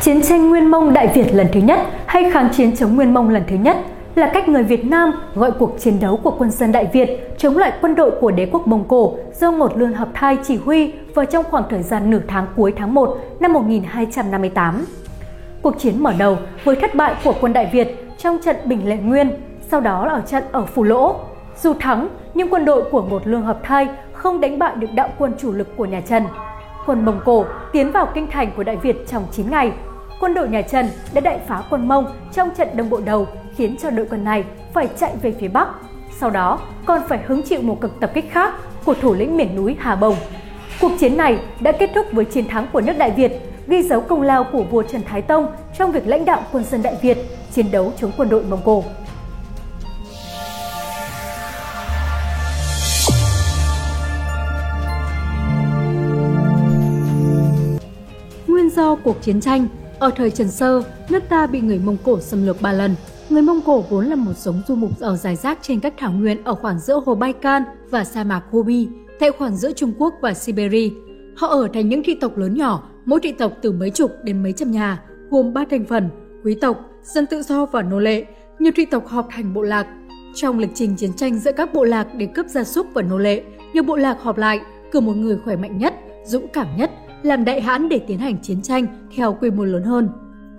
Chiến tranh Nguyên Mông Đại Việt lần thứ nhất hay kháng chiến chống Nguyên Mông lần thứ nhất là cách người Việt Nam gọi cuộc chiến đấu của quân dân Đại Việt chống lại quân đội của đế quốc Mông Cổ do một lương hợp thai chỉ huy vào trong khoảng thời gian nửa tháng cuối tháng 1 năm 1258. Cuộc chiến mở đầu với thất bại của quân Đại Việt trong trận Bình Lệ Nguyên, sau đó là ở trận ở Phù Lỗ. Dù thắng, nhưng quân đội của một lương hợp thai không đánh bại được đạo quân chủ lực của nhà Trần. Quân Mông Cổ tiến vào kinh thành của Đại Việt trong 9 ngày. Quân đội nhà Trần đã đại phá quân Mông trong trận đồng bộ đầu khiến cho đội quân này phải chạy về phía Bắc. Sau đó còn phải hứng chịu một cực tập kích khác của thủ lĩnh miền núi Hà Bồng. Cuộc chiến này đã kết thúc với chiến thắng của nước Đại Việt, ghi dấu công lao của vua Trần Thái Tông trong việc lãnh đạo quân dân Đại Việt chiến đấu chống quân đội Mông Cổ. Nguyên do cuộc chiến tranh ở thời Trần Sơ, nước ta bị người Mông Cổ xâm lược ba lần. Người Mông Cổ vốn là một giống du mục ở dài rác trên các thảo nguyên ở khoảng giữa hồ Baikal và sa mạc Gobi, tại khoảng giữa Trung Quốc và Siberia. Họ ở thành những thị tộc lớn nhỏ, mỗi thị tộc từ mấy chục đến mấy trăm nhà, gồm ba thành phần, quý tộc, dân tự do và nô lệ. Nhiều thị tộc họp thành bộ lạc. Trong lịch trình chiến tranh giữa các bộ lạc để cướp gia súc và nô lệ, nhiều bộ lạc họp lại, cử một người khỏe mạnh nhất, dũng cảm nhất, làm đại hãn để tiến hành chiến tranh theo quy mô lớn hơn.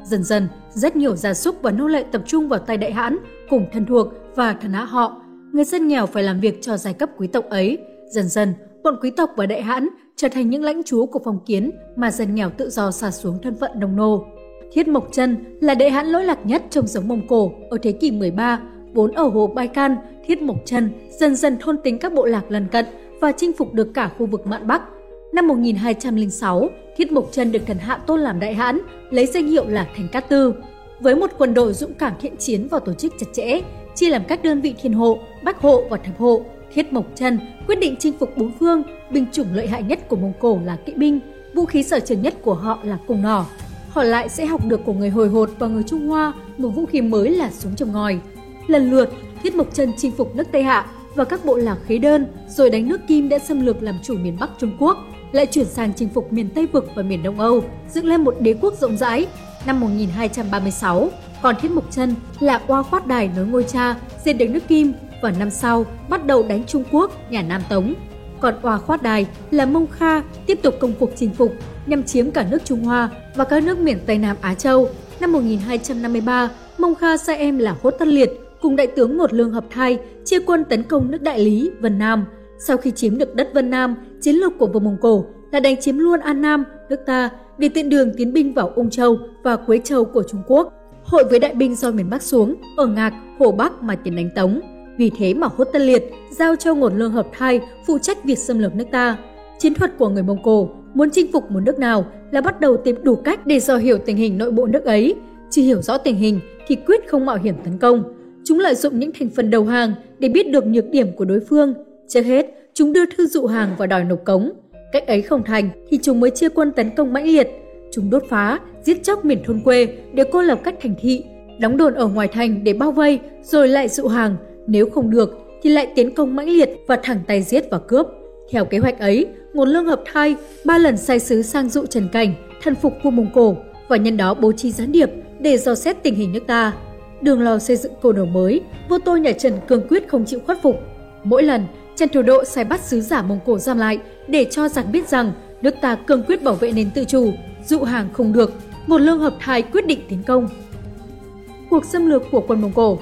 Dần dần, rất nhiều gia súc và nô lệ tập trung vào tay đại hãn, cùng thân thuộc và thần á họ. Người dân nghèo phải làm việc cho giai cấp quý tộc ấy. Dần dần, bọn quý tộc và đại hãn trở thành những lãnh chúa của phong kiến mà dân nghèo tự do xa xuống thân phận nông nô. Thiết Mộc Chân là đại hãn lỗi lạc nhất trong giống Mông Cổ ở thế kỷ 13, vốn ở hồ Baikal, Thiết Mộc Chân dần dần thôn tính các bộ lạc lân cận và chinh phục được cả khu vực mạn Bắc. Năm 1206, Thiết Mộc Chân được thần hạ tôn làm đại hãn, lấy danh hiệu là Thành Cát Tư. Với một quân đội dũng cảm thiện chiến và tổ chức chặt chẽ, chia làm các đơn vị thiên hộ, bách hộ và thập hộ, Thiết Mộc Chân quyết định chinh phục bốn phương, binh chủng lợi hại nhất của Mông Cổ là kỵ binh, vũ khí sở trường nhất của họ là cung nỏ. Họ lại sẽ học được của người hồi hột và người Trung Hoa một vũ khí mới là súng trồng ngòi. Lần lượt, Thiết Mộc Chân chinh phục nước Tây Hạ và các bộ lạc khế đơn, rồi đánh nước Kim đã xâm lược làm chủ miền Bắc Trung Quốc, lại chuyển sang chinh phục miền Tây Vực và miền Đông Âu, dựng lên một đế quốc rộng rãi. Năm 1236, còn Thiết Mộc Chân là oa khoát đài nối ngôi cha, diệt được nước Kim và năm sau bắt đầu đánh Trung Quốc, nhà Nam Tống. Còn oa khoát đài là Mông Kha tiếp tục công cuộc chinh phục nhằm chiếm cả nước Trung Hoa và các nước miền Tây Nam Á Châu. Năm 1253, Mông Kha sai em là Hốt Tân Liệt cùng đại tướng ngột lương hợp thai chia quân tấn công nước Đại Lý, Vân Nam. Sau khi chiếm được đất Vân Nam, chiến lược của vua Mông Cổ là đánh chiếm luôn An Nam, nước ta, để tiện đường tiến binh vào Ung Châu và Quế Châu của Trung Quốc. Hội với đại binh do miền Bắc xuống, ở Ngạc, Hồ Bắc mà tiến đánh Tống. Vì thế mà Hốt Tân Liệt giao cho ngột lương hợp thai phụ trách việc xâm lược nước ta. Chiến thuật của người Mông Cổ muốn chinh phục một nước nào là bắt đầu tìm đủ cách để dò hiểu tình hình nội bộ nước ấy. Chỉ hiểu rõ tình hình thì quyết không mạo hiểm tấn công. Chúng lợi dụng những thành phần đầu hàng để biết được nhược điểm của đối phương. Trước hết, chúng đưa thư dụ hàng và đòi nộp cống. Cách ấy không thành thì chúng mới chia quân tấn công mãnh liệt. Chúng đốt phá, giết chóc miền thôn quê để cô lập các thành thị, đóng đồn ở ngoài thành để bao vây rồi lại dụ hàng. Nếu không được thì lại tiến công mãnh liệt và thẳng tay giết và cướp. Theo kế hoạch ấy, Ngôn lương hợp thai ba lần sai sứ sang dụ Trần Cảnh, thần phục vua Mông Cổ và nhân đó bố trí gián điệp để dò xét tình hình nước ta. Đường lò xây dựng cổ đầu mới, vua tôi nhà Trần cương quyết không chịu khuất phục. Mỗi lần, Trần Thủ Độ sai bắt sứ giả Mông Cổ giam lại để cho giặc biết rằng nước ta cương quyết bảo vệ nền tự chủ, dụ hàng không được, một lương hợp thai quyết định tiến công. Cuộc xâm lược của quân Mông Cổ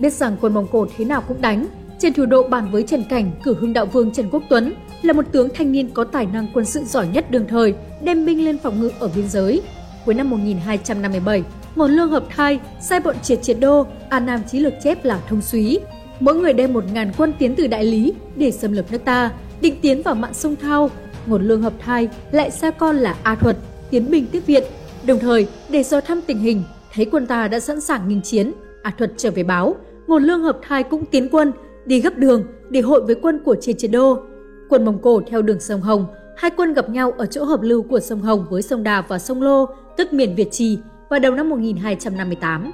Biết rằng quân Mông Cổ thế nào cũng đánh, Trần Thủ Độ bàn với Trần Cảnh cử hưng đạo vương Trần Quốc Tuấn là một tướng thanh niên có tài năng quân sự giỏi nhất đương thời, đem binh lên phòng ngự ở biên giới. Cuối năm 1257, một lương hợp thai sai bọn triệt triệt đô, An Nam Chí Lược chép là thông súy. Mỗi người đem một ngàn quân tiến từ Đại Lý để xâm lược nước ta, định tiến vào mạn sông Thao. Một lương hợp thai lại sai con là A Thuật, tiến binh tiếp viện. Đồng thời, để do thăm tình hình, thấy quân ta đã sẵn sàng nghinh chiến, A Thuật trở về báo, một lương hợp thai cũng tiến quân, đi gấp đường để hội với quân của Triền triệt đô. Quân Mông Cổ theo đường sông Hồng, hai quân gặp nhau ở chỗ hợp lưu của sông Hồng với sông Đà và sông Lô, tức miền Việt Trì, vào đầu năm 1258.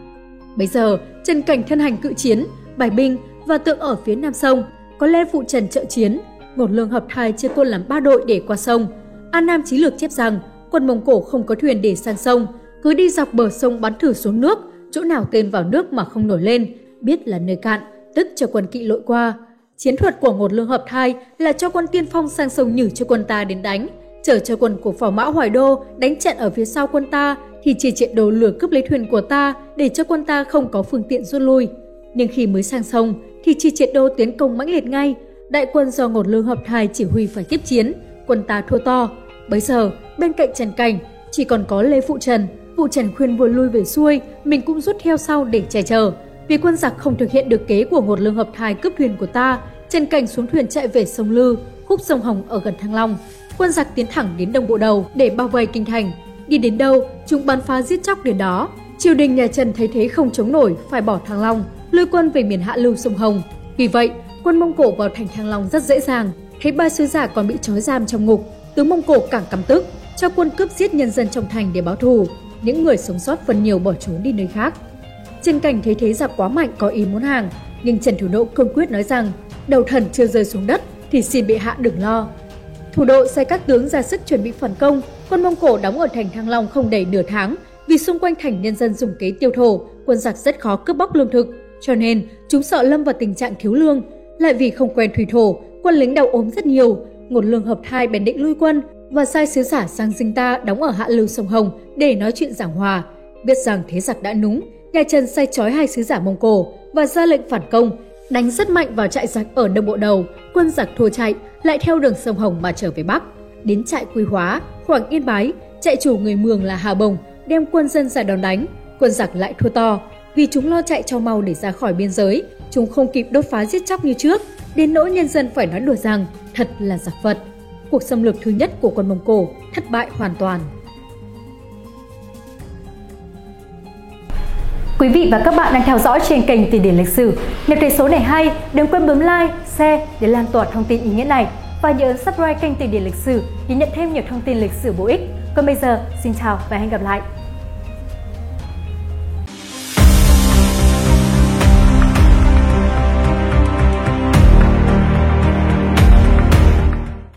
Bây giờ, Trần Cảnh thân hành cự chiến, bài binh và tượng ở phía nam sông, có lẽ phụ trần trợ chiến. Một lương hợp thai chia quân làm ba đội để qua sông. An Nam Chí Lược chép rằng quân Mông Cổ không có thuyền để sang sông, cứ đi dọc bờ sông bắn thử xuống nước, chỗ nào tên vào nước mà không nổi lên, biết là nơi cạn, tức cho quân kỵ lội qua. Chiến thuật của một lương hợp thai là cho quân tiên phong sang sông nhử cho quân ta đến đánh, chở cho quân của phò mã Hoài Đô đánh trận ở phía sau quân ta thì chỉ triệt đồ lửa cướp lấy thuyền của ta để cho quân ta không có phương tiện rút lui. Nhưng khi mới sang sông thì chi triệt đô tiến công mãnh liệt ngay, đại quân do ngột lương hợp thai chỉ huy phải tiếp chiến, quân ta thua to. Bấy giờ, bên cạnh Trần Cảnh, chỉ còn có Lê Phụ Trần. Phụ Trần khuyên vừa lui về xuôi, mình cũng rút theo sau để che chở. Vì quân giặc không thực hiện được kế của ngột lương hợp thai cướp thuyền của ta, Trần Cảnh xuống thuyền chạy về sông Lư, khúc sông Hồng ở gần Thăng Long. Quân giặc tiến thẳng đến đồng bộ đầu để bao vây kinh thành. Đi đến đâu, chúng bắn phá giết chóc đến đó. Triều đình nhà Trần thấy thế không chống nổi, phải bỏ Thăng Long, lui quân về miền hạ lưu sông Hồng. Vì vậy, quân Mông Cổ vào thành Thăng Long rất dễ dàng. Thấy ba sứ giả còn bị trói giam trong ngục, tướng Mông Cổ càng căm tức, cho quân cướp giết nhân dân trong thành để báo thù. Những người sống sót phần nhiều bỏ trốn đi nơi khác. trên Cảnh thấy thế giặc quá mạnh có ý muốn hàng, nhưng Trần Thủ Độ cương quyết nói rằng đầu thần chưa rơi xuống đất thì xin bị hạ đừng lo. Thủ độ sai các tướng ra sức chuẩn bị phản công, quân Mông Cổ đóng ở thành Thăng Long không đầy nửa tháng vì xung quanh thành nhân dân dùng kế tiêu thổ, quân giặc rất khó cướp bóc lương thực, cho nên chúng sợ lâm vào tình trạng thiếu lương. Lại vì không quen thủy thổ, quân lính đau ốm rất nhiều, ngột lương hợp thai bèn định lui quân và sai sứ giả sang dinh ta đóng ở hạ lưu sông Hồng để nói chuyện giảng hòa. Biết rằng thế giặc đã núng, nhà Trần sai trói hai sứ giả Mông Cổ và ra lệnh phản công, đánh rất mạnh vào trại giặc ở đông bộ đầu, quân giặc thua chạy, lại theo đường sông Hồng mà trở về Bắc. Đến trại Quy Hóa, khoảng Yên Bái, trại chủ người Mường là Hà Bồng, đem quân dân ra đón đánh, quân giặc lại thua to. Vì chúng lo chạy cho mau để ra khỏi biên giới, chúng không kịp đốt phá giết chóc như trước, đến nỗi nhân dân phải nói đùa rằng thật là giặc vật. Cuộc xâm lược thứ nhất của quân Mông Cổ thất bại hoàn toàn. Quý vị và các bạn đang theo dõi trên kênh Từ điển lịch sử. Nếu thấy số này hay, đừng quên bấm like, share để lan tỏa thông tin ý nghĩa này và nhớ subscribe kênh Từ điển lịch sử để nhận thêm nhiều thông tin lịch sử bổ ích. Còn bây giờ, xin chào và hẹn gặp lại.